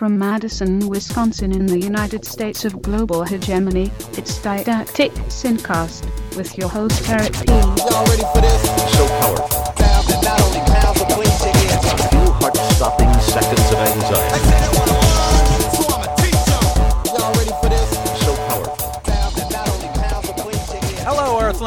From Madison, Wisconsin, in the United States of global hegemony, it's Didactic Syncast with your host Eric P. Y'all ready for this? so powerful. Sound that not only pounds but cleans your ears. Few heart-stopping seconds of anxiety.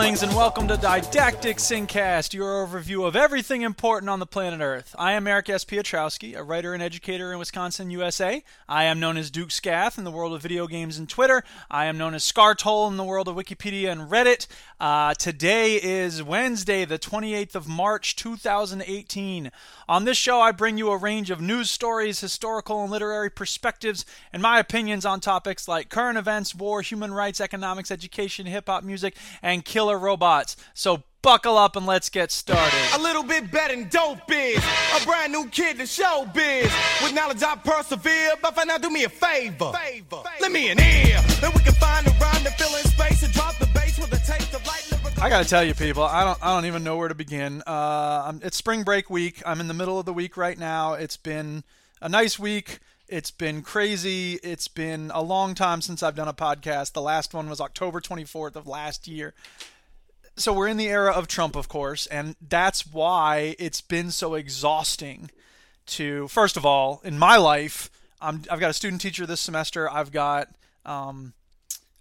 Earthlings, and welcome to Didactic Syncast, your overview of everything important on the planet Earth. I am Eric S. Piotrowski, a writer and educator in Wisconsin, USA. I am known as Duke Scath in the world of video games and Twitter. I am known as Scartol in the world of Wikipedia and Reddit. Uh, today is Wednesday, the 28th of March, 2018. On this show, I bring you a range of news stories, historical and literary perspectives, and my opinions on topics like current events, war, human rights, economics, education, hip hop music, and killer robots. So buckle up and let's get started. A little bit better than dope is. A brand new kid to show biz. With knowledge I persevere, but for now do me a favor. favor. Let me an ear. Then we can find a rhyme to fill in space and drop the bass with a taste of light. I gotta tell you, people, I don't, I don't even know where to begin. Uh, I'm, it's spring break week. I'm in the middle of the week right now. It's been a nice week. It's been crazy. It's been a long time since I've done a podcast. The last one was October 24th of last year. So we're in the era of Trump, of course, and that's why it's been so exhausting. To first of all, in my life, I'm, I've got a student teacher this semester. I've got um,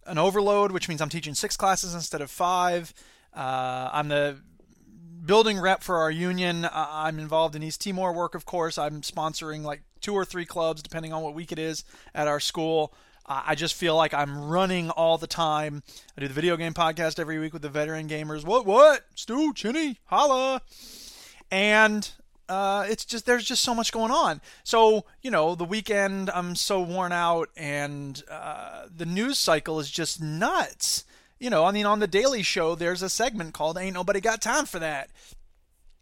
an overload, which means I'm teaching six classes instead of five. Uh, I'm the building rep for our union. I- I'm involved in East Timor work, of course. I'm sponsoring like two or three clubs, depending on what week it is at our school. Uh, I just feel like I'm running all the time. I do the video game podcast every week with the veteran gamers. What, what? Stu, Chinny, holla. And uh, it's just there's just so much going on. So you know, the weekend I'm so worn out, and uh, the news cycle is just nuts. You know, I mean, on the Daily Show, there's a segment called "Ain't Nobody Got Time for That"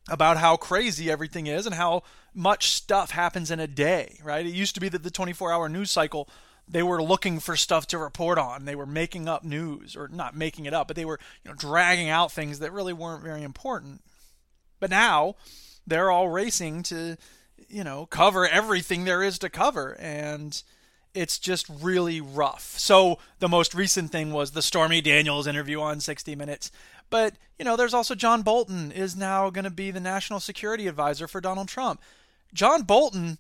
about how crazy everything is and how much stuff happens in a day. Right? It used to be that the 24-hour news cycle. They were looking for stuff to report on. They were making up news, or not making it up, but they were, you know, dragging out things that really weren't very important. But now they're all racing to, you know, cover everything there is to cover. And it's just really rough. So the most recent thing was the Stormy Daniels interview on 60 Minutes. But, you know, there's also John Bolton is now going to be the national security advisor for Donald Trump. John Bolton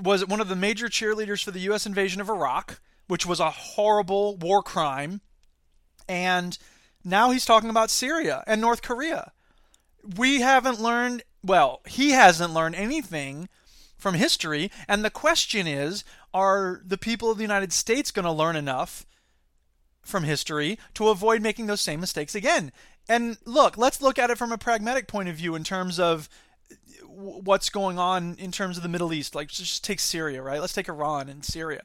was one of the major cheerleaders for the U.S. invasion of Iraq, which was a horrible war crime. And now he's talking about Syria and North Korea we haven't learned well he hasn't learned anything from history and the question is are the people of the united states going to learn enough from history to avoid making those same mistakes again and look let's look at it from a pragmatic point of view in terms of what's going on in terms of the middle east like just take syria right let's take iran and syria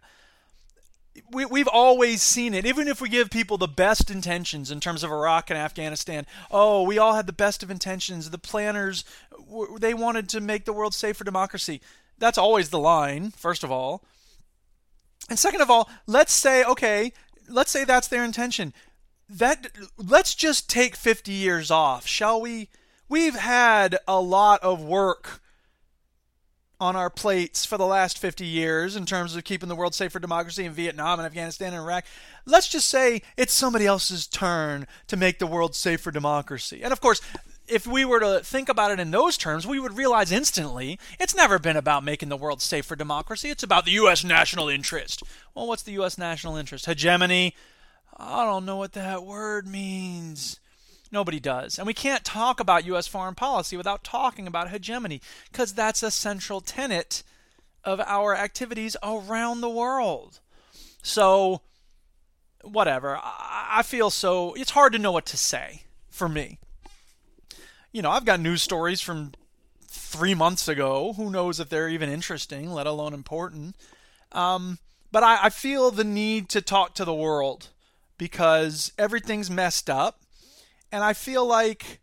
we, we've always seen it, even if we give people the best intentions in terms of Iraq and Afghanistan. Oh, we all had the best of intentions. The planners, they wanted to make the world safe for democracy. That's always the line, first of all. And second of all, let's say, okay, let's say that's their intention. That let's just take 50 years off, shall we? We've had a lot of work on our plates for the last 50 years in terms of keeping the world safe for democracy in Vietnam and Afghanistan and Iraq. Let's just say it's somebody else's turn to make the world safe for democracy. And of course, if we were to think about it in those terms, we would realize instantly it's never been about making the world safe for democracy. It's about the U.S. national interest. Well, what's the U.S. national interest? Hegemony? I don't know what that word means. Nobody does. And we can't talk about U.S. foreign policy without talking about hegemony, because that's a central tenet of our activities around the world. So, whatever. I feel so. It's hard to know what to say for me. You know, I've got news stories from three months ago. Who knows if they're even interesting, let alone important. Um, but I, I feel the need to talk to the world because everything's messed up and I feel like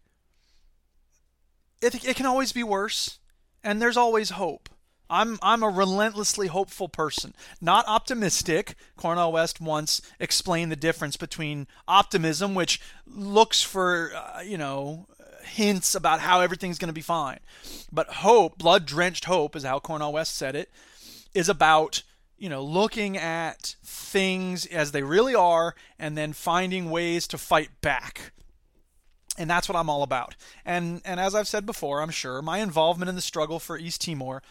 it, it can always be worse, and there's always hope. I'm I'm a relentlessly hopeful person, not optimistic. Cornel West once explained the difference between optimism, which looks for uh, you know hints about how everything's going to be fine, but hope, blood drenched hope, is how Cornel West said it, is about you know, looking at things as they really are and then finding ways to fight back. And that's what I'm all about. And and as I've said before, I'm sure my involvement in the struggle for East Timor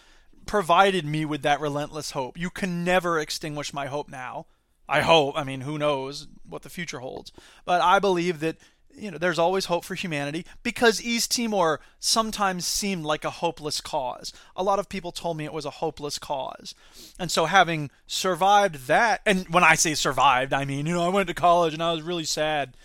provided me with that relentless hope. You can never extinguish my hope now. I hope. I mean, who knows what the future holds. But I believe that you know, there's always hope for humanity because East Timor sometimes seemed like a hopeless cause. A lot of people told me it was a hopeless cause. And so having survived that, and when I say survived, I mean, you know, I went to college and I was really sad.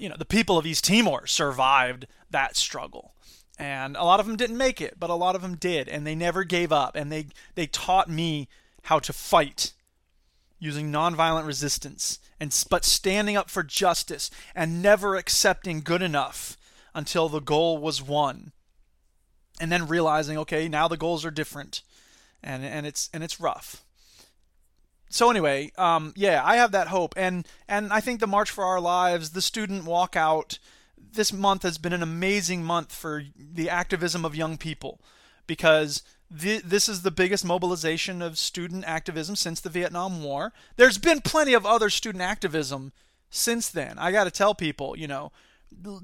You know, the people of East Timor survived that struggle. And a lot of them didn't make it, but a lot of them did, and they never gave up, and they they taught me how to fight using nonviolent resistance and but standing up for justice and never accepting good enough until the goal was won and then realizing okay now the goals are different and and it's and it's rough so anyway um, yeah i have that hope and and i think the march for our lives the student walkout this month has been an amazing month for the activism of young people because this is the biggest mobilization of student activism since the Vietnam War. There's been plenty of other student activism since then. I got to tell people, you know,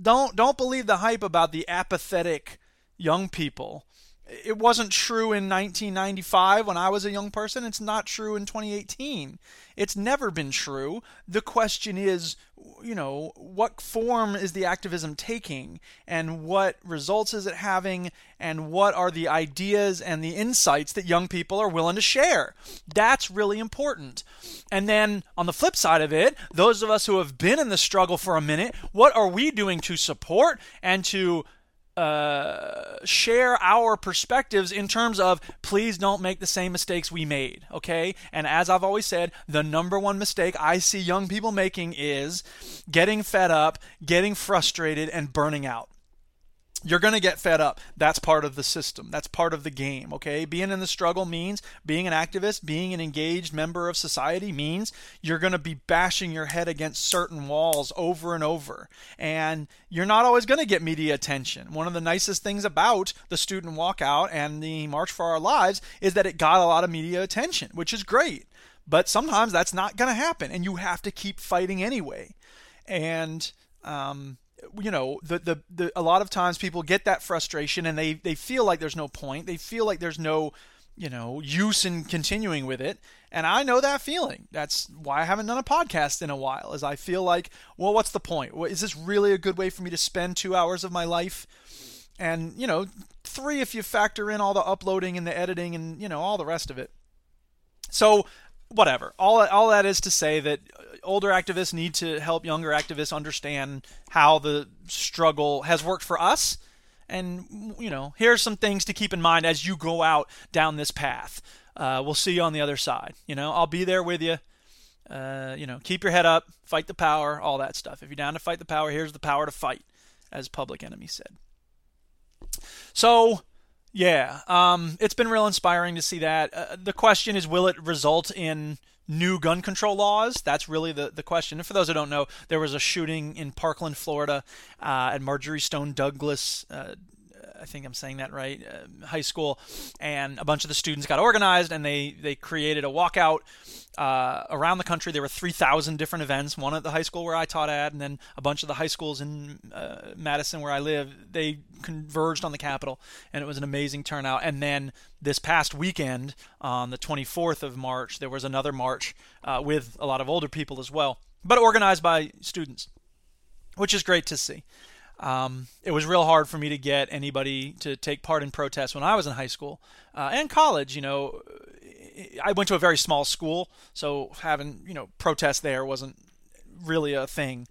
don't don't believe the hype about the apathetic young people it wasn't true in 1995 when I was a young person. It's not true in 2018. It's never been true. The question is, you know, what form is the activism taking and what results is it having and what are the ideas and the insights that young people are willing to share? That's really important. And then on the flip side of it, those of us who have been in the struggle for a minute, what are we doing to support and to uh, share our perspectives in terms of please don't make the same mistakes we made, okay? And as I've always said, the number one mistake I see young people making is getting fed up, getting frustrated, and burning out you're going to get fed up. That's part of the system. That's part of the game, okay? Being in the struggle means being an activist, being an engaged member of society means you're going to be bashing your head against certain walls over and over. And you're not always going to get media attention. One of the nicest things about the student walkout and the March for Our Lives is that it got a lot of media attention, which is great. But sometimes that's not going to happen, and you have to keep fighting anyway. And, um, you know the, the the a lot of times people get that frustration and they they feel like there's no point. They feel like there's no you know use in continuing with it. And i know that feeling. That's why i haven't done a podcast in a while is i feel like well what's the point? Is this really a good way for me to spend two hours of my life? And you know three if you factor in all the uploading and the editing and you know all the rest of it. So whatever. All all that is to say that older activists need to help younger activists understand how the struggle has worked for us. And, you know, here's some things to keep in mind as you go out down this path. Uh, we'll see you on the other side. You know, I'll be there with you. Uh, you know, keep your head up, fight the power, all that stuff. If you're down to fight the power, here's the power to fight, as Public Enemy said. So, yeah, um, it's been real inspiring to see that. Uh, the question is, will it result in new gun control laws? That's really the, the question. And for those who don't know, there was a shooting in Parkland, Florida, uh, at Marjory Stone Douglas. Uh, I think I'm saying that right, uh, high school, and a bunch of the students got organized and they they created a walkout uh, around the country. There were 3,000 different events. One at the high school where I taught at, and then a bunch of the high schools in uh, Madison where I live. They converged on the Capitol, and it was an amazing turnout. And then this past weekend, on the 24th of March, there was another march uh, with a lot of older people as well, but organized by students, which is great to see. Um, it was real hard for me to get anybody to take part in protests when I was in high school uh, and college. You know, I went to a very small school, so having you know protests there wasn't really a thing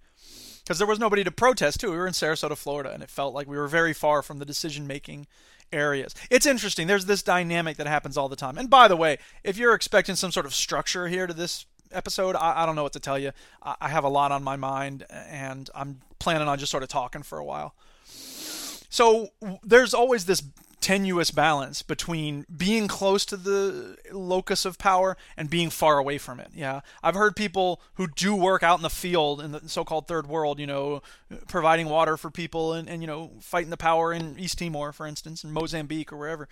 because there was nobody to protest to. We were in Sarasota, Florida, and it felt like we were very far from the decision making areas. It's interesting. There's this dynamic that happens all the time. And by the way, if you're expecting some sort of structure here to this episode, I, I don't know what to tell you. I, I have a lot on my mind, and I'm planning on just sort of talking for a while. So there's always this tenuous balance between being close to the locus of power and being far away from it. Yeah, I've heard people who do work out in the field in the so-called third world, you know, providing water for people and, and you know fighting the power in East Timor, for instance, in Mozambique or wherever.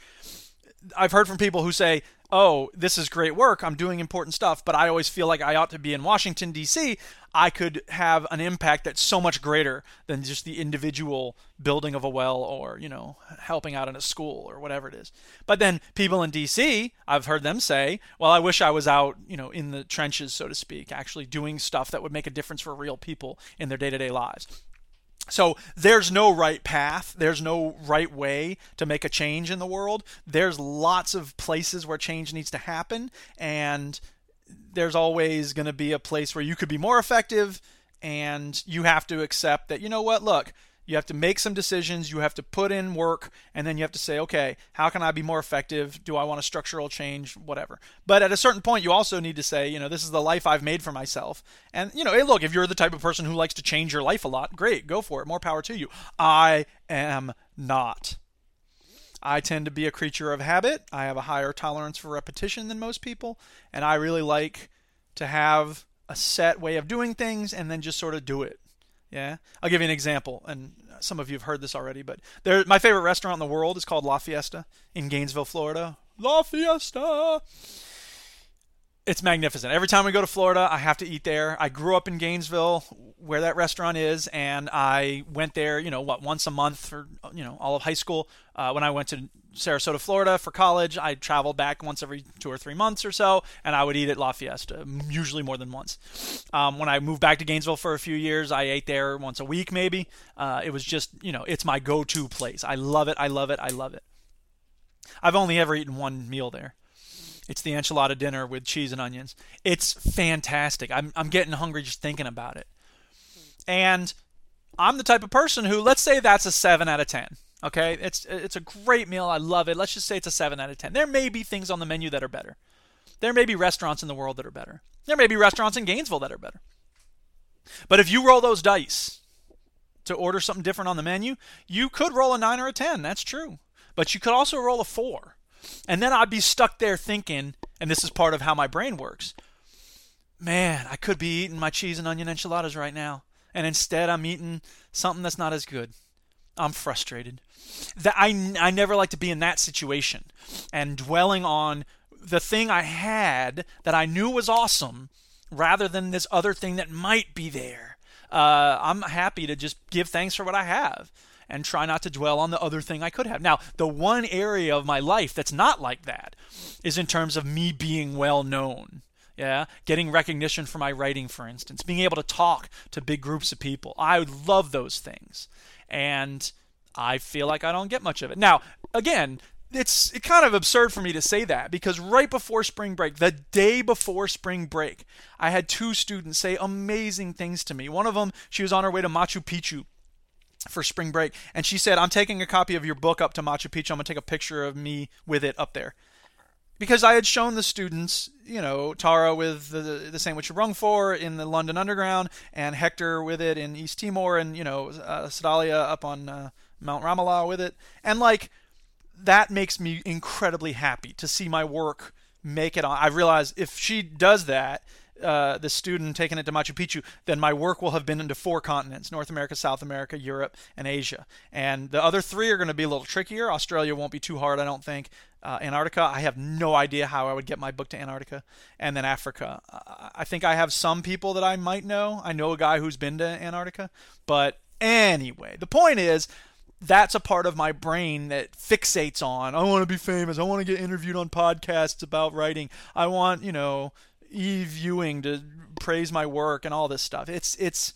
I've heard from people who say, "Oh, this is great work. I'm doing important stuff, but I always feel like I ought to be in Washington D.C. I could have an impact that's so much greater than just the individual building of a well or, you know, helping out in a school or whatever it is." But then people in D.C., I've heard them say, "Well, I wish I was out, you know, in the trenches, so to speak, actually doing stuff that would make a difference for real people in their day-to-day lives." So there's no right path. There's no right way to make a change in the world. There's lots of places where change needs to happen, and there's always going to be a place where you could be more effective, and you have to accept that, you know what, look, you have to make some decisions, you have to put in work, and then you have to say, okay, how can I be more effective? Do I want a structural change? Whatever. But at a certain point, you also need to say, you know, this is the life I've made for myself. And, you know, hey, look, if you're the type of person who likes to change your life a lot, great, go for it. More power to you. I am not. I tend to be a creature of habit. I have a higher tolerance for repetition than most people, and I really like to have a set way of doing things and then just sort of do it. Yeah, I'll give you an example, and some of you have heard this already, but there, my favorite restaurant in the world is called La Fiesta in Gainesville, Florida. La Fiesta. It's magnificent. Every time we go to Florida, I have to eat there. I grew up in Gainesville, where that restaurant is, and I went there, you know, what once a month for you know all of high school. Uh, when I went to Sarasota, Florida for college, I traveled back once every two or three months or so, and I would eat at La Fiesta, usually more than once. Um, when I moved back to Gainesville for a few years, I ate there once a week, maybe. Uh, it was just, you know, it's my go-to place. I love it. I love it. I love it. I've only ever eaten one meal there. It's the enchilada dinner with cheese and onions. It's fantastic. I'm I'm getting hungry just thinking about it. And I'm the type of person who, let's say that's a seven out of ten. Okay, it's it's a great meal. I love it. Let's just say it's a seven out of ten. There may be things on the menu that are better. There may be restaurants in the world that are better. There may be restaurants in Gainesville that are better. But if you roll those dice to order something different on the menu, you could roll a nine or a ten. That's true. But you could also roll a four. And then I'd be stuck there thinking, and this is part of how my brain works. Man, I could be eating my cheese and onion enchiladas right now, and instead I'm eating something that's not as good. I'm frustrated. That I, I never like to be in that situation and dwelling on the thing I had that I knew was awesome rather than this other thing that might be there. Uh, I'm happy to just give thanks for what I have and try not to dwell on the other thing I could have. Now, the one area of my life that's not like that is in terms of me being well known. Yeah, getting recognition for my writing, for instance, being able to talk to big groups of people. I love those things, and I feel like I don't get much of it. Now, again, it's it kind of absurd for me to say that because right before spring break, the day before spring break, I had two students say amazing things to me. One of them, she was on her way to Machu Picchu for spring break, and she said, "I'm taking a copy of your book up to Machu Picchu. I'm gonna take a picture of me with it up there." Because I had shown the students, you know, Tara with the the sandwich you rung for in the London Underground, and Hector with it in East Timor, and you know, uh, Sedalia up on uh, Mount Ramelau with it, and like that makes me incredibly happy to see my work make it on. I realize if she does that, uh, the student taking it to Machu Picchu, then my work will have been into four continents North America, South America, Europe, and Asia. And the other three are going to be a little trickier. Australia won't be too hard, I don't think. Uh, Antarctica, I have no idea how I would get my book to Antarctica. And then Africa. I think I have some people that I might know. I know a guy who's been to Antarctica. But anyway, the point is that's a part of my brain that fixates on I want to be famous. I want to get interviewed on podcasts about writing. I want, you know, Eve Ewing to praise my work and all this stuff. It's it's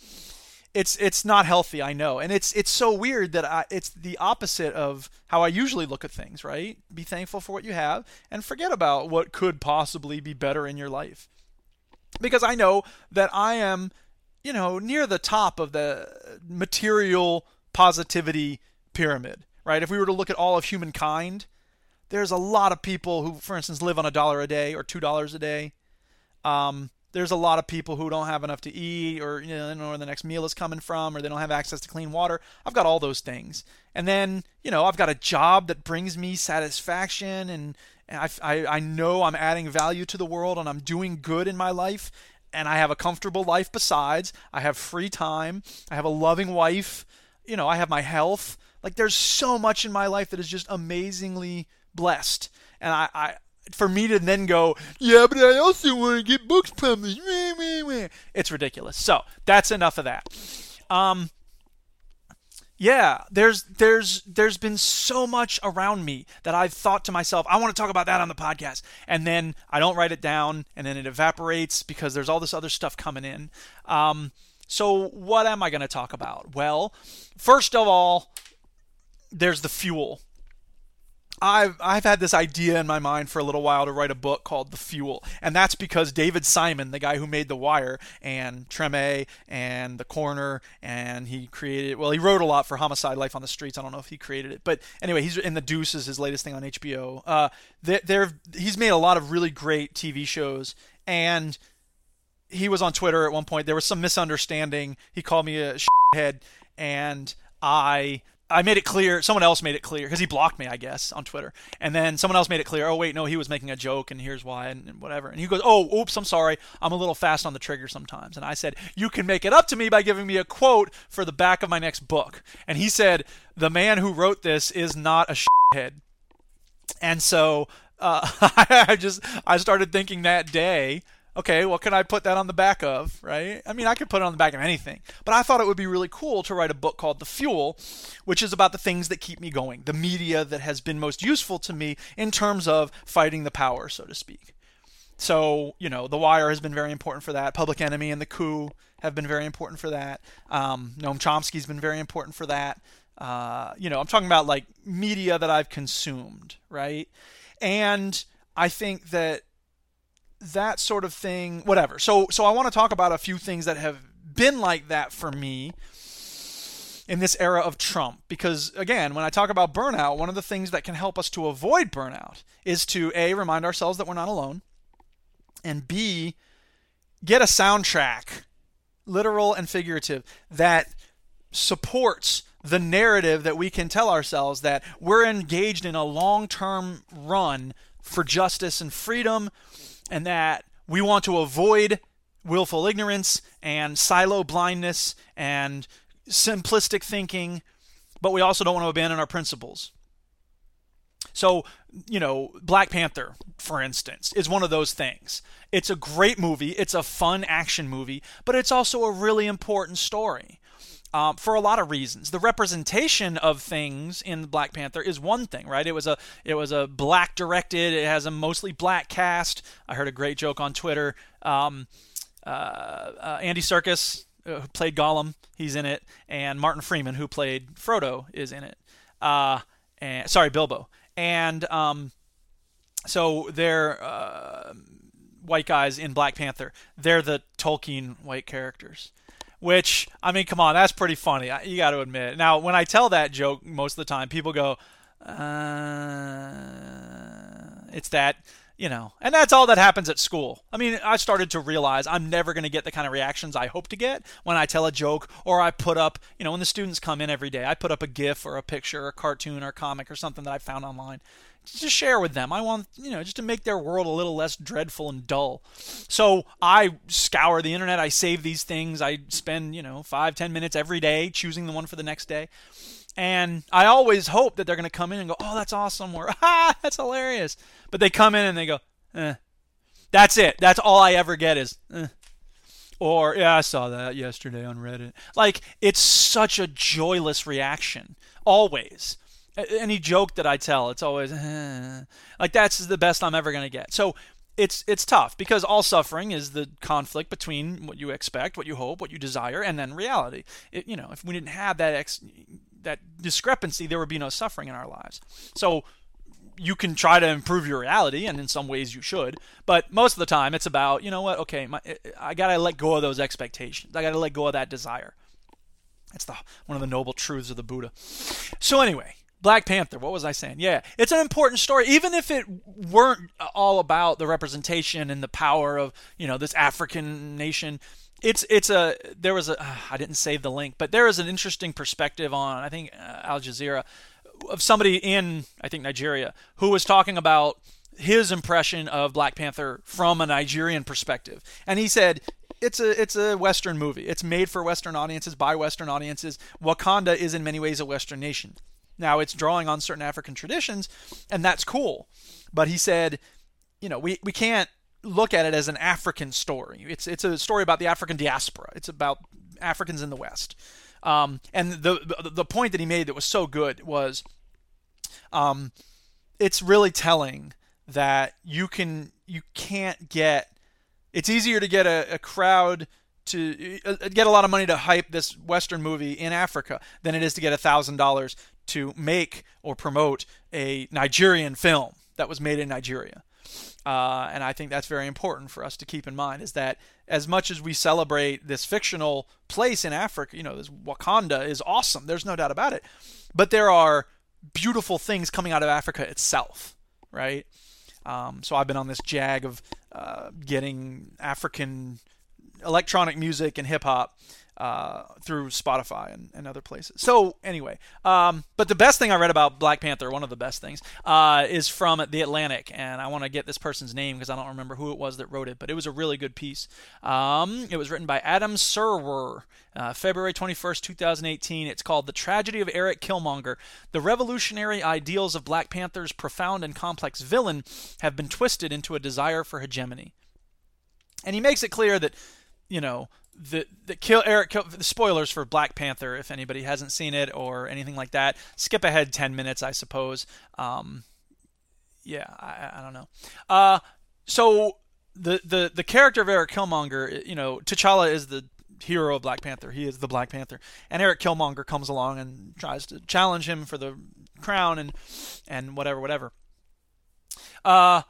it's it's not healthy, I know, and it's it's so weird that I, it's the opposite of how I usually look at things. Right? Be thankful for what you have and forget about what could possibly be better in your life, because I know that I am, you know, near the top of the material positivity pyramid. Right? If we were to look at all of humankind, there's a lot of people who, for instance, live on a dollar a day or two dollars a day um, there's a lot of people who don't have enough to eat or you know, know where the next meal is coming from or they don't have access to clean water. I've got all those things. And then, you know, I've got a job that brings me satisfaction and I, I, I know I'm adding value to the world and I'm doing good in my life and I have a comfortable life besides. I have free time. I have a loving wife. You know, I have my health. Like there's so much in my life that is just amazingly blessed. and I, I for me to then go, yeah, but I also want to get books published. It's ridiculous. So that's enough of that. Um, yeah, there's there's there's been so much around me that I've thought to myself, I want to talk about that on the podcast, and then I don't write it down, and then it evaporates because there's all this other stuff coming in. Um, so what am I going to talk about? Well, first of all, there's the fuel. I've I've had this idea in my mind for a little while to write a book called The Fuel, and that's because David Simon, the guy who made The Wire and Treme and The Corner, and he created well, he wrote a lot for Homicide: Life on the Streets. I don't know if he created it, but anyway, he's in The Deuce is his latest thing on HBO. Uh, there, he's made a lot of really great TV shows, and he was on Twitter at one point. There was some misunderstanding. He called me a head, and I I made it clear. Someone else made it clear because he blocked me, I guess, on Twitter. And then someone else made it clear. Oh wait, no, he was making a joke, and here's why, and, and, whatever. And he goes, "Oh, oops, I'm sorry. I'm a little fast on the trigger sometimes." And I said, "You can make it up to me by giving me a quote for the back of my next book." And he said, "The man who wrote this is not a shithead." And so uh, I just I started thinking that day okay, what can I put that on the back of, right? I mean, I could put it on the back of anything, but I thought it would be really cool to write a book called The Fuel, which is about the things that keep me going, the media that has been most useful to me in terms of fighting the power, so to speak. So, you know, The Wire has been very important for that. Public Enemy and The Coup have been very important for that. Um, Noam Chomsky's been very important for that. Uh, you know, I'm talking about like media that I've consumed, right? And I think that that sort of thing, whatever. So so I want to talk about a few things that have been like that for me in this era of Trump because again, when I talk about burnout, one of the things that can help us to avoid burnout is to a remind ourselves that we're not alone and b get a soundtrack, literal and figurative, that supports the narrative that we can tell ourselves that we're engaged in a long-term run for justice and freedom and that we want to avoid willful ignorance and silo blindness and simplistic thinking, but we also don't want to abandon our principles. So, you know, Black Panther, for instance, is one of those things. It's a great movie, it's a fun action movie, but it's also a really important story um, for a lot of reasons. The representation of things in Black Panther is one thing, right? It was a it was a black directed. It has a mostly black cast. I heard a great joke on Twitter. Um, uh, uh, Andy Serkis, uh, who played Gollum, he's in it, and Martin Freeman, who played Frodo, is in it. Uh, and sorry, Bilbo. And um, so they're uh, white guys in Black Panther. They're the Tolkien white characters which I mean, come on, that's pretty funny. You got to admit. Now, when I tell that joke, most of the time people go, uh, "It's that." You know, and that's all that happens at school. I mean, I started to realize I'm never going to get the kind of reactions I hope to get when I tell a joke or I put up, you know, when the students come in every day, I put up a GIF or a picture or a cartoon or a comic or something that I found online to share with them. I want, you know, just to make their world a little less dreadful and dull. So I scour the internet. I save these things. I spend, you know, five, ten minutes every day choosing the one for the next day. And I always hope that they're going to come in and go, oh, that's awesome, or ah, that's hilarious. But they come in and they go, eh. That's it. That's all I ever get is, eh. Or, yeah, I saw that yesterday on Reddit. Like, it's such a joyless reaction, always any joke that I tell, it's always eh. like that's the best I'm ever going to get. So it's it's tough because all suffering is the conflict between what you expect, what you hope, what you desire, and then reality. It, you know, if we didn't have that ex, that discrepancy, there would be no suffering in our lives. So you can try to improve your reality, and in some ways you should. But most of the time, it's about you know what? Okay, my, I gotta let go of those expectations. I gotta let go of that desire. It's the one of the noble truths of the Buddha. So anyway, Black Panther, what was I saying? Yeah, it's an important story, even if it weren't all about the representation and the power of you know this African nation. It's it's a there was a uh, I didn't save the link, but there is an interesting perspective on I think uh, Al Jazeera of somebody in I think Nigeria who was talking about his impression of Black Panther from a Nigerian perspective, and he said it's a it's a Western movie. It's made for Western audiences by Western audiences. Wakanda is in many ways a Western nation. Now it's drawing on certain African traditions, and that's cool. But he said, you know, we, we can't look at it as an African story. It's it's a story about the African diaspora. It's about Africans in the West. Um, and the the point that he made that was so good was, um, it's really telling that you can you can't get. It's easier to get a, a crowd to uh, get a lot of money to hype this Western movie in Africa than it is to get a thousand dollars to make or promote a Nigerian film that was made in Nigeria. Uh, and I think that's very important for us to keep in mind is that as much as we celebrate this fictional place in Africa, you know, this Wakanda is awesome. There's no doubt about it. But there are beautiful things coming out of Africa itself, right? Um, so I've been on this jag of uh, getting African electronic music and hip hop uh, through Spotify and, and, other places. So anyway, um, but the best thing I read about Black Panther, one of the best things, uh, is from the Atlantic, and I want to get this person's name because I don't remember who it was that wrote it, but it was a really good piece. Um, it was written by Adam Serwer, uh, February 21st, 2018. It's called "The Tragedy of Eric Killmonger." The revolutionary ideals of Black Panther's profound and complex villain have been twisted into a desire for hegemony. And he makes it clear that, you know, the the kill Eric kill, the spoilers for Black Panther if anybody hasn't seen it or anything like that. Skip ahead ten minutes, I suppose. Um, yeah, I, I don't know. Uh, so the the the character of Eric Killmonger, you know, T'Challa is the hero of Black Panther. He is the Black Panther, and Eric Killmonger comes along and tries to challenge him for the crown and and whatever, whatever. Uh,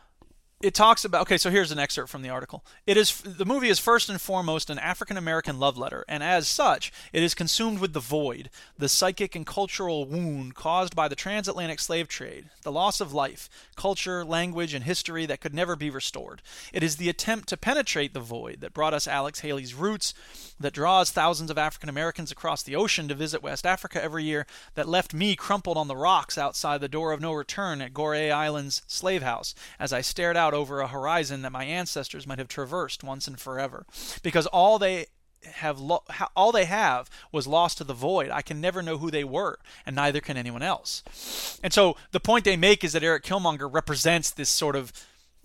it talks about okay so here's an excerpt from the article. It is the movie is first and foremost an african american love letter and as such it is consumed with the void the psychic and cultural wound caused by the transatlantic slave trade the loss of life culture language and history that could never be restored. It is the attempt to penetrate the void that brought us alex haley's roots that draws thousands of african americans across the ocean to visit west africa every year that left me crumpled on the rocks outside the door of no return at goree island's slave house as i stared out out over a horizon that my ancestors might have traversed once and forever. Because all they have lo- all they have was lost to the void. I can never know who they were, and neither can anyone else. And so the point they make is that Eric Killmonger represents this sort of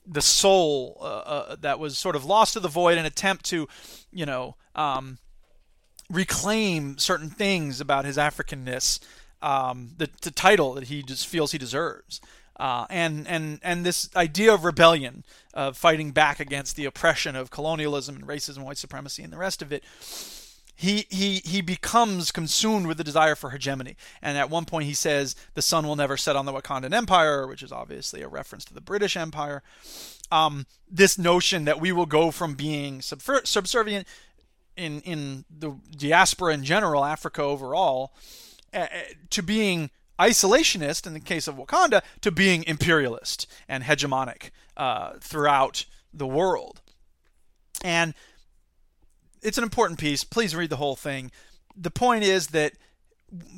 the soul uh, uh, that was sort of lost to the void, an attempt to, you know, um, reclaim certain things about his Africanness, um, the, the title that he just feels he deserves. Uh, and and and this idea of rebellion, of fighting back against the oppression of colonialism and racism, white supremacy, and the rest of it, he he he becomes consumed with the desire for hegemony. And at one point, he says, "The sun will never set on the Wakandan Empire," which is obviously a reference to the British Empire. Um, this notion that we will go from being subservient in in the diaspora in general, Africa overall, uh, to being isolationist in the case of Wakanda to being imperialist and hegemonic uh, throughout the world. And it's an important piece. Please read the whole thing. The point is that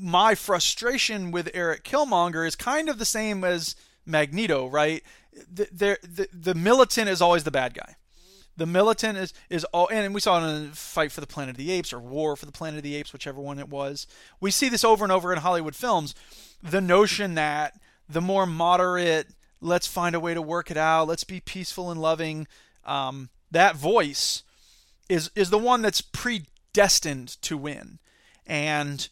my frustration with Eric Killmonger is kind of the same as Magneto, right? The, the, the, the militant is always the bad guy. The militant is is all, and we saw it in Fight for the Planet of the Apes or War for the Planet of the Apes, whichever one it was. We see this over and over in Hollywood films. The notion that the more moderate, let's find a way to work it out, let's be peaceful and loving, um, that voice is is the one that's predestined to win, and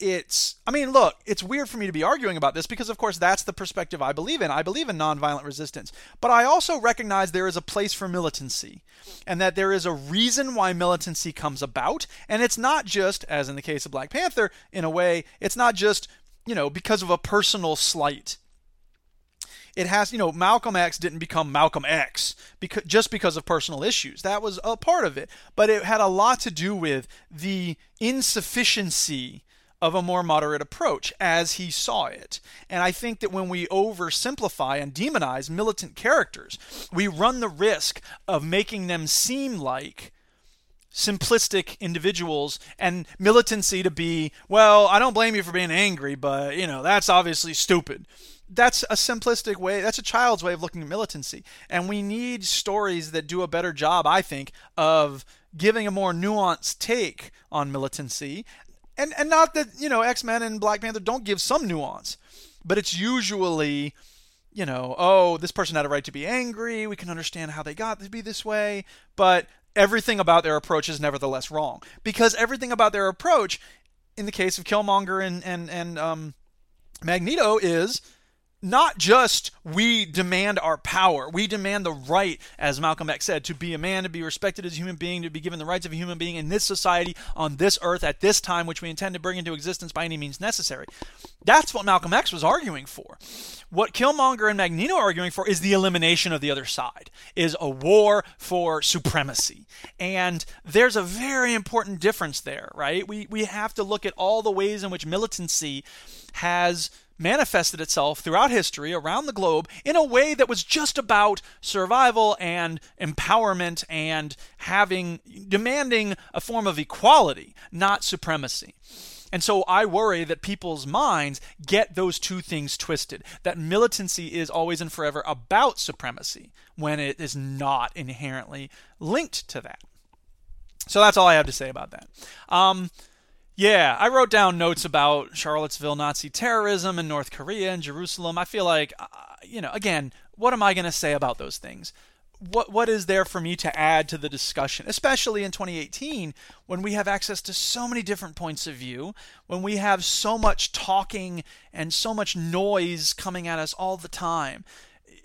it's I mean, look, it's weird for me to be arguing about this because of course that's the perspective I believe in. I believe in nonviolent resistance. But I also recognize there is a place for militancy and that there is a reason why militancy comes about and it's not just as in the case of Black Panther in a way, it's not just, you know, because of a personal slight. It has, you know, Malcolm X didn't become Malcolm X because just because of personal issues. That was a part of it, but it had a lot to do with the insufficiency of a more moderate approach as he saw it. And I think that when we oversimplify and demonize militant characters, we run the risk of making them seem like simplistic individuals and militancy to be, well, I don't blame you for being angry, but, you know, that's obviously stupid. That's a simplistic way, that's a child's way of looking at militancy. And we need stories that do a better job, I think, of giving a more nuanced take on militancy and and not that you know X Men and Black Panther don't give some nuance, but it's usually you know, oh, this person had a right to be angry. We can understand how they got to be this way, but everything about their approach is nevertheless wrong. Because everything about their approach, in the case of Killmonger and and and um, Magneto, is not just we demand our power, we demand the right, as Malcolm X said, to be a man, to be respected as a human being, to be given the rights of a human being in this society, on this earth, at this time, which we intend to bring into existence by any means necessary. That's what Malcolm X was arguing for. What Killmonger and Magneto are arguing for is the elimination of the other side, is a war for supremacy. And there's a very important difference there, right? We, we have to look at all the ways in which militancy has manifested itself throughout history around the globe in a way that was just about survival and empowerment and having demanding a form of equality, not supremacy. And so I worry that people's minds get those two things twisted. That militancy is always and forever about supremacy when it is not inherently linked to that. So that's all I have to say about that. Um, yeah, I wrote down notes about Charlottesville Nazi terrorism and North Korea and Jerusalem. I feel like, uh, you know, again, what am I going to say about those things? What what is there for me to add to the discussion, especially in 2018 when we have access to so many different points of view, when we have so much talking and so much noise coming at us all the time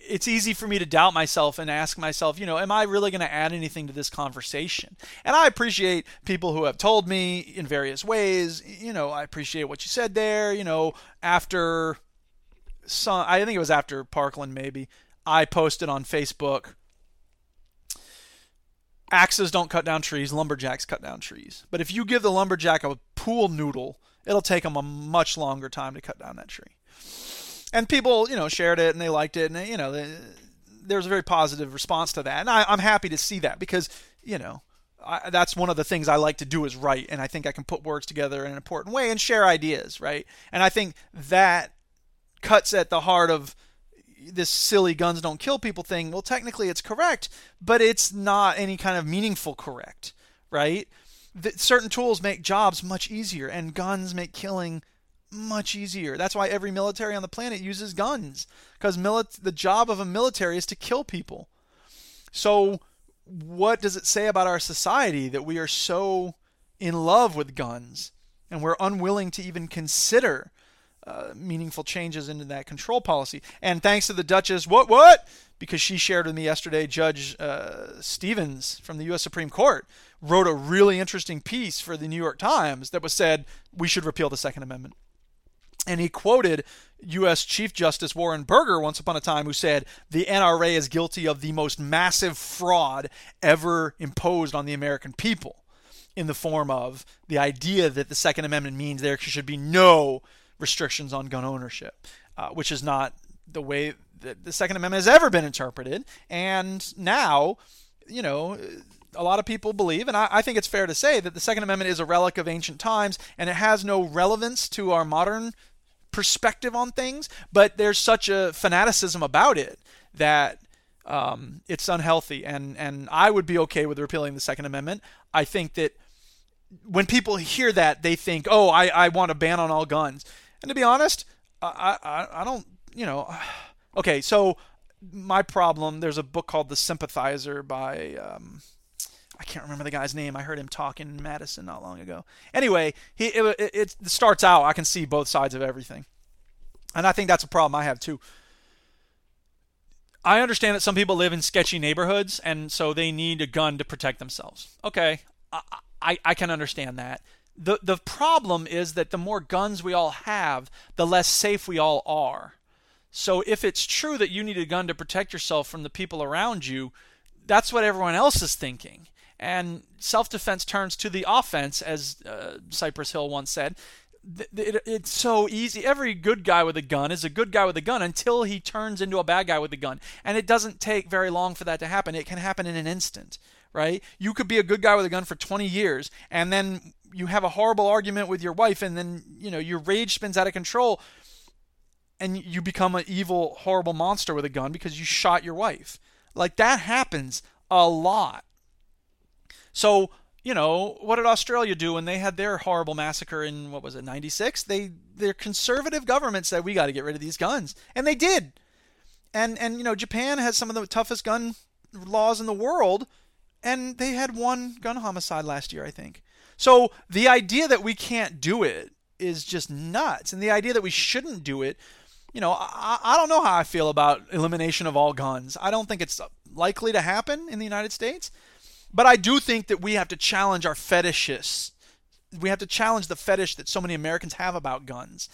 it's easy for me to doubt myself and ask myself, you know, am I really going to add anything to this conversation? And I appreciate people who have told me in various ways, you know, I appreciate what you said there, you know, after some, I think it was after Parkland maybe, I posted on Facebook axes don't cut down trees, lumberjacks cut down trees. But if you give the lumberjack a pool noodle, it'll take him a much longer time to cut down that tree and people you know shared it and they liked it and they, you know they, there was a very positive response to that. And I, am happy to see that because you know I, that's one of the things I like to do is write and I think I can put words together in an important way and share ideas right? And I think that cuts at the heart of this silly guns don't kill people thing. Well technically it's correct but it's not any kind of meaningful correct right? Certain tools make jobs much easier and guns make killing much easier. That's why every military on the planet uses guns because mili- the job of a military is to kill people. So, what does it say about our society that we are so in love with guns and we're unwilling to even consider uh, meaningful changes into that control policy? And thanks to the Duchess, what, what? Because she shared with me yesterday, Judge uh, Stevens from the U.S. Supreme Court wrote a really interesting piece for the New York Times that was said we should repeal the Second Amendment. And he quoted U.S. Chief Justice Warren Burger once upon a time, who said, The NRA is guilty of the most massive fraud ever imposed on the American people in the form of the idea that the Second Amendment means there should be no restrictions on gun ownership, uh, which is not the way that the Second Amendment has ever been interpreted. And now, you know, a lot of people believe, and I, I, think it's fair to say, that the Second Amendment is a relic of ancient times and it has no relevance to our modern perspective on things, but there's such a fanaticism about it that um, it's unhealthy. And, and I would be okay with repealing the Second Amendment. I think that when people hear that, they think, oh, I, I want a ban on all guns. And to be honest, I, I, I don't, you know, okay, so my problem, there's a book called The Sympathizer by. Um, I can't remember the guy's name. I heard him talking in Madison not long ago. Anyway, he it, it, it starts out. I can see both sides of everything, and I think that's a problem I have too. I understand that some people live in sketchy neighborhoods, and so they need a gun to protect themselves. Okay, I, I, I can understand that. the The problem is that the more guns we all have, the less safe we all are. So if it's true that you need a gun to protect yourself from the people around you, that's what everyone else is thinking and self-defense turns to the offense, as uh, Cypress Hill once said. It, it's so easy. Every good guy with a gun is a good guy with a gun until he turns into a bad guy with a gun, and it doesn't take very long for that to happen. It can happen in an instant, right? You could be a good guy with a gun for 20 years, and then you have a horrible argument with your wife, and then you know your rage spins out of control, and you become an evil, horrible monster with a gun because you shot your wife. Like that happens a lot so you know, what did Australia do when they had their horrible massacre in what was it, 96? They their conservative government said we got to get rid of these guns, and they did. And and you know, Japan has some of the toughest gun laws in the world, and they had one gun homicide last year, I think. So the idea that we can't do it is just nuts, and the idea that we shouldn't do it, you know, I, I don't know how I feel about elimination of all guns. I don't think it's likely to happen in the United States. But I do think that we have to challenge our fetishes. We have to challenge the fetish that so many Americans have about guns.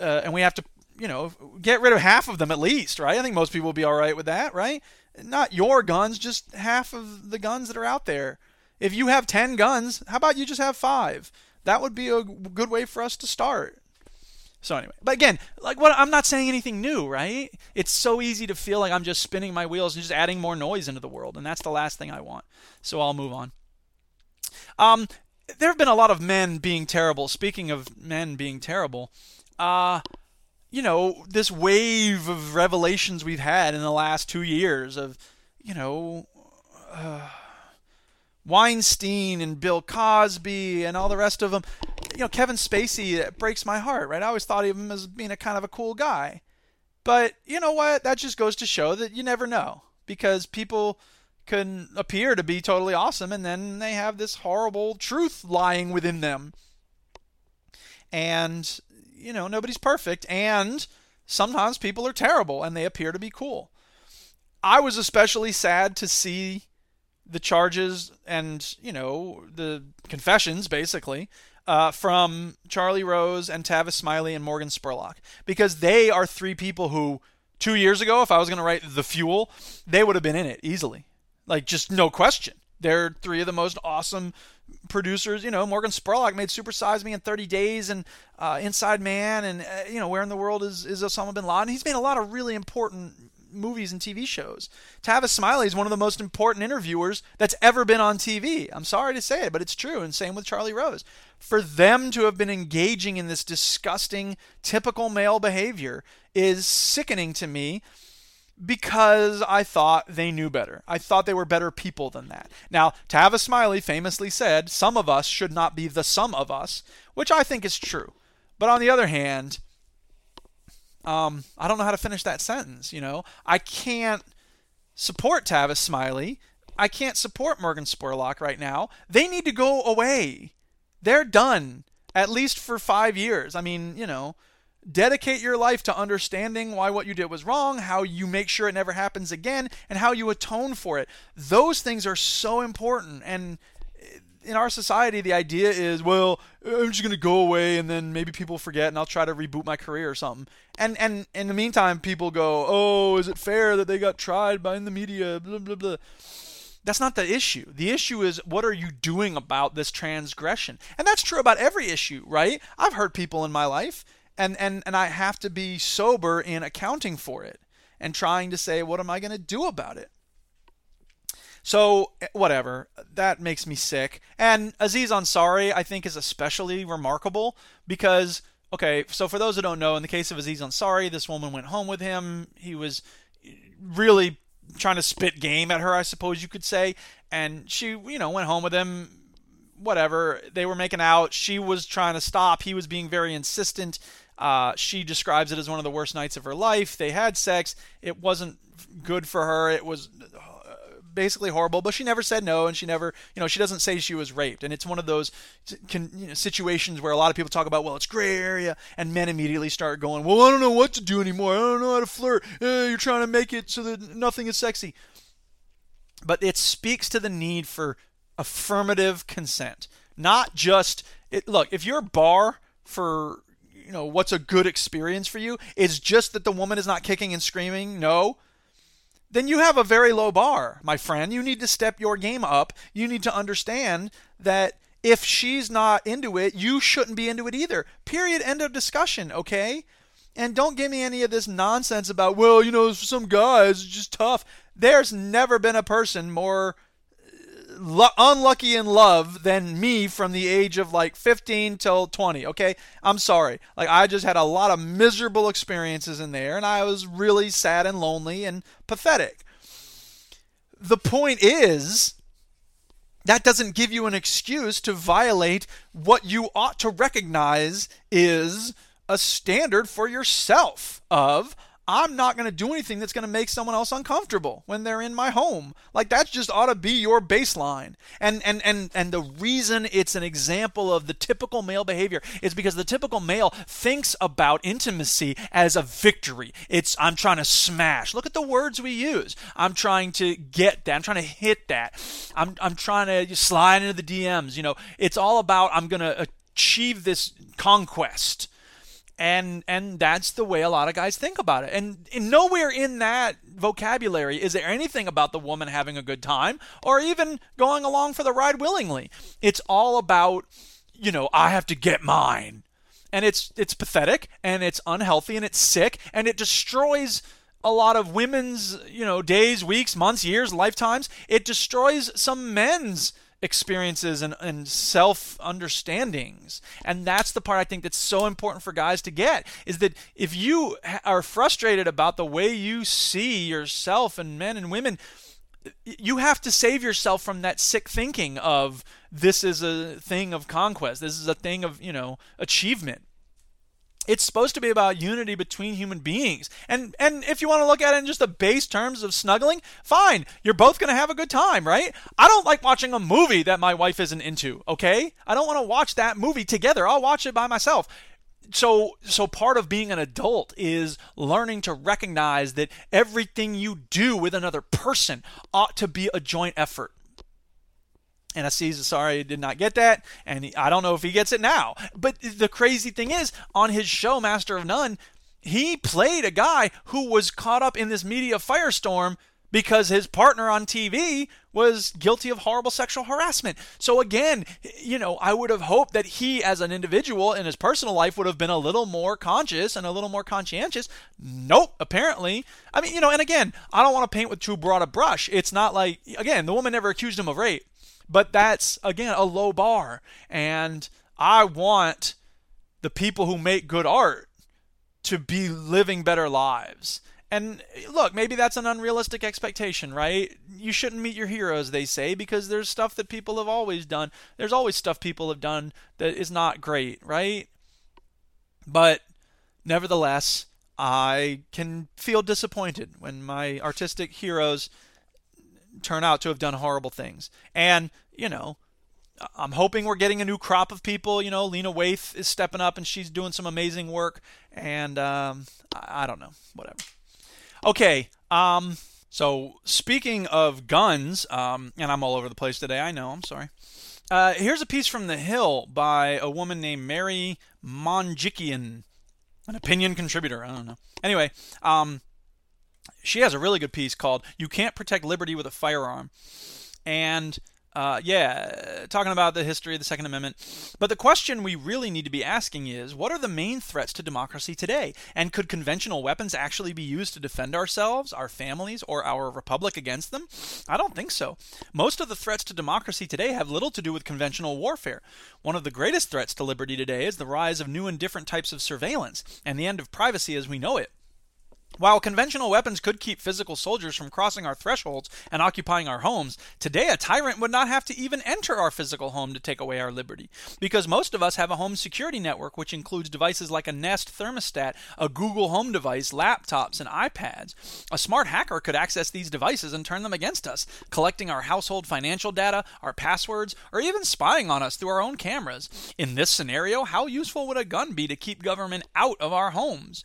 Uh, and we have to, you know, get rid of half of them at least, right? I think most people will be all right with that, right? Not your guns, just half of the guns that are out there. If you have 10 guns, how about you just have five? That would be a good way for us to start. So anyway, but again, like what I'm not saying anything new, right? It's so easy to feel like I'm just spinning my wheels and just adding more noise into the world, and that's the last thing I want. So I'll move on. Um, there have been a lot of men being terrible. Speaking of men being terrible, uh, you know, this wave of revelations we've had in the last two years of, you know, uh, Weinstein and Bill Cosby and all the rest of them you know, Kevin Spacey breaks my heart, right? I always thought of him as being a kind of a cool guy. But you know what? That just goes to show that you never know because people can appear to be totally awesome and then they have this horrible truth lying within them. And, you know, nobody's perfect. And sometimes people are terrible and they appear to be cool. I was especially sad to see the charges and, you know, the confessions basically uh, from Charlie Rose and Tavis Smiley and Morgan Spurlock because they are three people who two years ago, if I was going to write The Fuel, they would have been in it easily, like just no question. They're three of the most awesome producers. You know, Morgan Spurlock made Super Size Me in 30 Days and uh, Inside Man, and uh, you know, Where in the World is is Osama bin Laden. He's made a lot of really important movies and TV shows. Tavis Smiley is one of the most important interviewers that's ever been on TV. I'm sorry to say it, but it's true. And same with Charlie Rose. For them to have been engaging in this disgusting, typical male behavior is sickening to me because I thought they knew better. I thought they were better people than that. Now, Tavis Smiley famously said, Some of us should not be the sum of us, which I think is true. But on the other hand, um, I don't know how to finish that sentence. You know, I can't support Tavis Smiley. I can't support Morgan Spurlock right now. They need to go away. They're done, at least for five years. I mean, you know, dedicate your life to understanding why what you did was wrong, how you make sure it never happens again, and how you atone for it. Those things are so important. And in our society, the idea is, well, I'm just gonna go away and then maybe people forget and I'll try to reboot my career or something. And and in the meantime, people go, oh, is it fair that they got tried by in the media? Blah blah blah. That's not the issue. The issue is what are you doing about this transgression? And that's true about every issue, right? I've hurt people in my life, and and and I have to be sober in accounting for it and trying to say, what am I to do about it? So eh, whatever, that makes me sick. And Aziz Ansari, I think, is especially remarkable because okay, so for those who don't know, in the case of Aziz Ansari, this woman went home with him. He was really trying to spit game at her, I suppose you could say, and she, you know, went home with him. Whatever, they were making out. She was trying to stop. He was being very insistent. Uh, she describes it as one of the worst nights of her life. They had sex. It wasn't good for her. It was basically horrible, but she never said no, and she never, you know, she doesn't say she was raped. And it's one of those can, you know, situations where a lot of people talk about, well, it's gray area, and men immediately start going, well, I don't know what to do anymore. I don't know how to flirt. Eh, you're trying to make it so that nothing is sexy. But it speaks to the need for affirmative consent, not just it. Look, if your bar for you know what's a good experience for you is just that the woman is not kicking and screaming, no then you have a very low bar, my friend. You need to step your game up. You need to understand that if she's not into it, you shouldn't be into it either. Period. End of discussion, okay? And don't give me any of this nonsense about, well, you know, some guys, it's just tough. There's never been a person more unlucky in love than me from the age of like 15 till 20 okay? I'm sorry. Like i just had a lot of miserable experiences in there and i was really sad and lonely and pathetic. The point is that doesn't give you an excuse to violate what you ought to recognize is a standard for yourself of I'm not going to do anything that's going to make someone else uncomfortable when they're in my home. Like that just ought to be your baseline. And and and and the reason it's an example of the typical male behavior is because the typical male thinks about intimacy as a victory. It's I'm trying to smash. Look at the words we use. I'm trying to get that. I'm trying to hit that. I'm I'm trying to slide into the DMs, you know. It's all about I'm going to achieve this conquest and and that's the way a lot of guys think about it. And, and, nowhere in that vocabulary is there anything about the woman having a good time or even going along for the ride willingly. It's all about you know i have to get mine. And it's it's pathetic and it's unhealthy and it's sick and it destroys a lot of women's you know days weeks months years lifetimes. It destroys some men's experiences and, and self understandings and that's the part i think that's so important for guys to get is that if you are frustrated about the way you see yourself and men and women you have to save yourself from that sick thinking of this is a thing of conquest. This is a thing of you know achievement it's supposed to be about unity between human beings. And and if you want to look at it in just the base terms of snuggling, fine. You're both going to have a good time, right? I don't like watching a movie that my wife isn't into, okay? I don't want to watch that movie together. I'll watch it by myself. So so part of being an adult is learning to recognize that everything you do with another person ought to be a joint effort. And Aziz Ansari he did not get that, and he, I don't know if he gets it now. But the crazy thing is, on his show, Master of None, he played a guy who was caught up in this media firestorm because his partner on TV was guilty of horrible sexual harassment. So again, you know, I would have hoped that he as an individual in his personal life would have been a little more conscious and a little more conscientious. Nope, apparently. I mean, you know, and again, I don't want to paint with too broad a brush. It's not like again, the woman never accused him of rape. But that's, again, a low bar. And I want the people who make good art to be living better lives. And look, maybe that's an unrealistic expectation, right? You shouldn't meet your heroes, they say, because there's stuff that people have always done. There's always stuff people have done that is not great, right? But nevertheless, I can feel disappointed when my artistic heroes turn out to have done horrible things. And, you know, I'm hoping we're getting a new crop of people. You know, Lena Waithe is stepping up and she's doing some amazing work. And um, I, I, don't know, whatever. Okay. Um, so speaking of guns, um, and I'm all over the place today. I know. I'm sorry. Uh, here's a piece from The Hill by a woman named Mary Manjikian, an opinion contributor. I don't know. Anyway, um, she has a really good piece called "You Can't Protect Liberty with a Firearm," and uh, yeah, talking about the history of the Second Amendment. But the question we really need to be asking is what are the main threats to democracy today? And could conventional weapons actually be used to defend ourselves, our families, or our republic against them? I don't think so. Most of the threats to democracy today have little to do with conventional warfare. One of the greatest threats to liberty today is the rise of new and different types of surveillance and the end of privacy as we know it. While conventional weapons could keep physical soldiers from crossing our thresholds and occupying our homes, today a tyrant would not have to even enter our physical home to take away our liberty. Because most of us have a home security network which includes devices like a Nest thermostat, a Google Home device, laptops, and iPads. A smart hacker could access these devices and turn them against us, collecting our household financial data, our passwords, or even spying on us through our own cameras. In this scenario, how useful would a gun be to keep government out of our homes?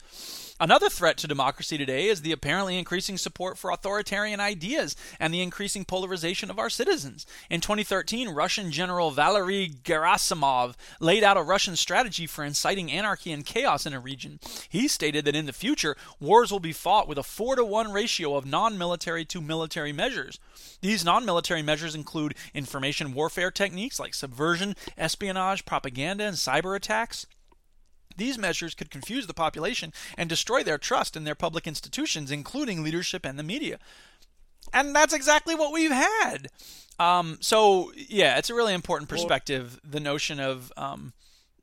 Another threat to democracy today is the apparently increasing support for authoritarian ideas and the increasing polarization of our citizens. In 2013, Russian General Valery Gerasimov laid out a Russian strategy for inciting anarchy and chaos in a region. He stated that in the future, wars will be fought with a 4 to 1 ratio of non military to military measures. These non military measures include information warfare techniques like subversion, espionage, propaganda, and cyber attacks. These measures could confuse the population and destroy their trust in their public institutions, including leadership and the media. And that's exactly what we've had. Um, so, yeah, it's a really important perspective. The notion of um,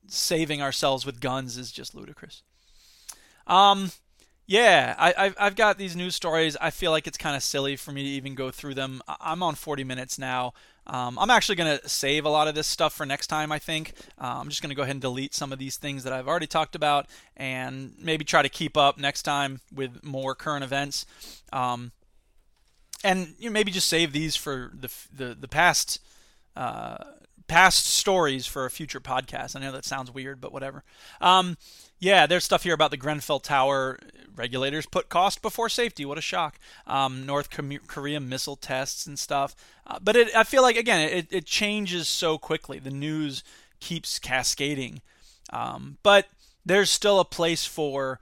saving ourselves with guns is just ludicrous. Um, yeah, I, have got these news stories. I feel like it's kind of silly for me to even go through them. I'm on 40 minutes now. Um, I'm actually going to save a lot of this stuff for next time, I think. Uh, I'm just going to go ahead and delete some of these things that I've already talked about and maybe try to keep up next time with more current events. Um, and you know, maybe just save these for the, the, the past. Uh, past stories for a future podcast. I know that sounds weird, but whatever. Um, yeah, there's stuff here about the Grenfell Tower. Regulators put cost before safety. What a shock. Um, North Korea missile tests and stuff. Uh, but it, I feel like, again, it, it changes so quickly. The news keeps cascading. Um, but there's still a place for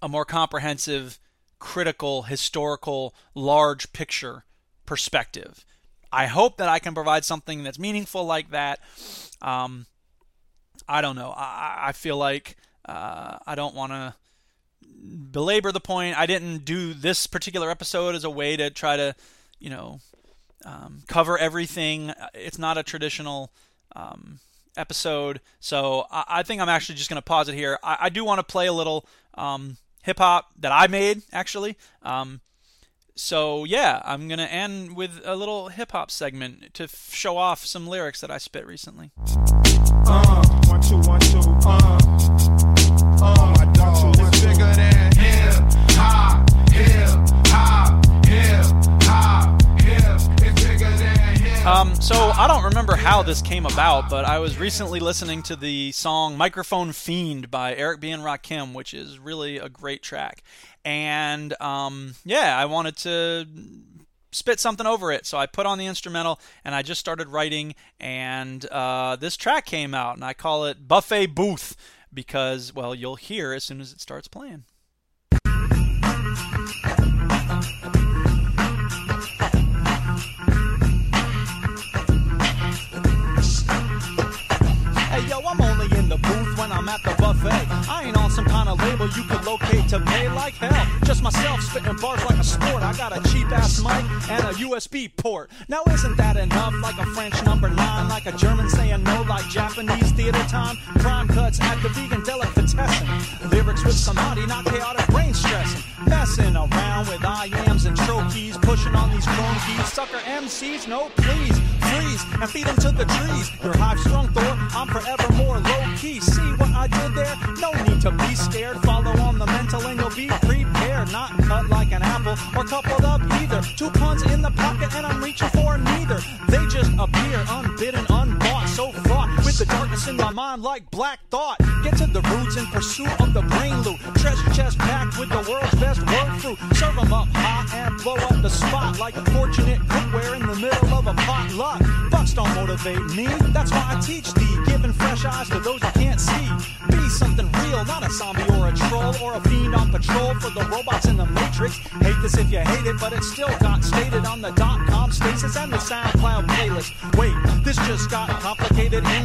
a more comprehensive, critical, historical, large picture perspective. I hope that I can provide something that's meaningful like that. Um, I don't know. I, I feel like uh, I don't want to belabor the point. I didn't do this particular episode as a way to try to, you know, um, cover everything. It's not a traditional um, episode, so I, I, think I'm actually just going to pause it here. I, I do want to play a little um, hip hop that I made actually. Um, so yeah, I'm gonna end with a little hip hop segment to f- show off some lyrics that I spit recently. Uh, one, two, one, two, uh. Um, so I don't remember how this came about, but I was recently listening to the song "Microphone Fiend" by Eric B. and Rakim, which is really a great track. And um, yeah, I wanted to spit something over it. So I put on the instrumental and I just started writing, and uh, this track came out, and I call it Buffet Booth because, well, you'll hear as soon as it starts playing. At the buffet. I ain't on some kind of label you could locate to pay like hell. Just myself spitting bars like a sport. I got a cheap ass mic and a USB port. Now isn't that enough? Like a French number nine, like a German saying no, like Japanese theater time. Prime cuts at the vegan delicatessen. Lyrics with somebody, not chaotic brain stressing. Messing around with iambs and trochees, pushing on these chrome keys. Sucker MCs, no please, and feed them to the trees. You're high strung Thor, I'm forever more low key. See what I did there? No need to be scared. Follow on the mental and you'll be prepared. Not cut like an apple or coupled up either. Two puns in the pocket and I'm reaching for neither. They just appear unbidden, unbought, so fraught with the darkness in my mind like black thought. Get to the roots in pursuit of the brain loot. Treasure chest packed with the world's best word fruit. Serve them up hot and blow up the spot like a fortunate cookware in the middle of a potluck. Bucks don't motivate me, that's why I teach thee. Giving fresh eyes to those you can't see. Be something real, not a zombie or a troll or a fiend on patrol for the robots in the matrix. Hate this if you hate it, but it still got stated on the dot com stasis and the SoundCloud playlist. Wait, this just got complicated,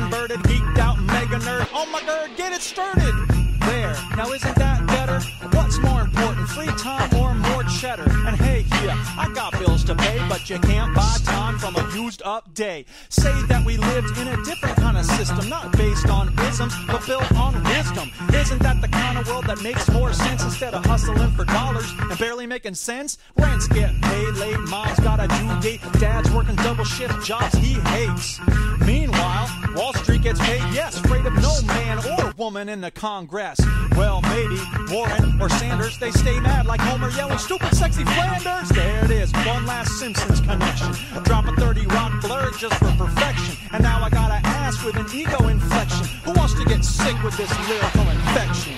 inverted, geeked out, mega nerd. Oh my god, get it started. There, now isn't that better? What's more important, free time or more cheddar? And hey, yeah, I got bills to pay, but you can't buy time from a used up day. Say that we lived in a different kind of system, not based on isms, but built on wisdom. Isn't that the kind of world that makes more sense instead of hustling for dollars and barely making sense? Rents get paid late, mom's got a due date, dad's working double shift jobs he hates. Meanwhile, Wall Street gets paid, yes, afraid of no man or woman in the Congress. Well, maybe Warren or Sanders, they stay mad like Homer yelling, stupid, sexy Flanders. There it is, one last Simpsons connection. Drop a 30 rock blur just for perfection. And now I gotta ask with an ego inflection who wants to get sick with this lyrical infection?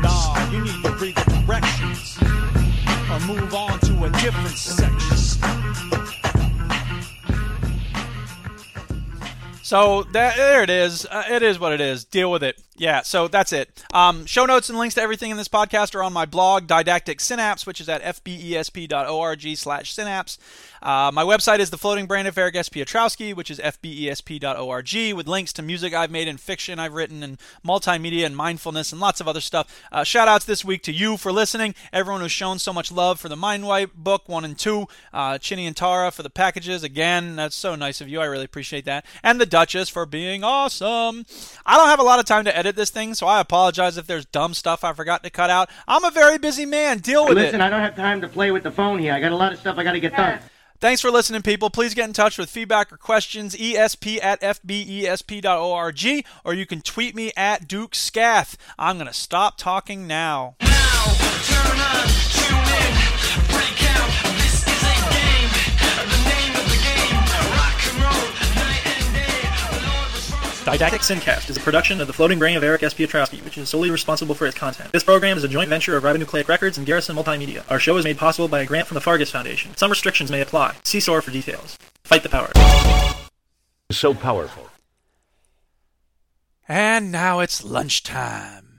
Nah, you need to read the directions or move on to a different section. So that, there it is. Uh, it is what it is. Deal with it. Yeah, so that's it. Um, show notes and links to everything in this podcast are on my blog, Didactic Synapse, which is at fbesp.org slash synapse. Uh, my website is The Floating Brain of Eric S. Piotrowski, which is fbesp.org, with links to music I've made and fiction I've written and multimedia and mindfulness and lots of other stuff. Uh, shout outs this week to you for listening, everyone who's shown so much love for the Mind Wipe book 1 and 2, uh, Chinny and Tara for the packages. Again, that's so nice of you. I really appreciate that. And the Duchess for being awesome. I don't have a lot of time to edit this thing, so I apologize if there's dumb stuff I forgot to cut out. I'm a very busy man. Deal with Listen, it. Listen, I don't have time to play with the phone here. I got a lot of stuff I got to get done. Thanks for listening, people. Please get in touch with feedback or questions, esp at fbesp.org, or you can tweet me at Duke Scath. I'm going to stop talking now. Didactic Syncast is a production of the Floating Brain of Eric S. Piotrowski, which is solely responsible for its content. This program is a joint venture of Ribonucleic Records and Garrison Multimedia. Our show is made possible by a grant from the Fargus Foundation. Some restrictions may apply. See SOAR for details. Fight the power. So powerful. And now it's lunchtime.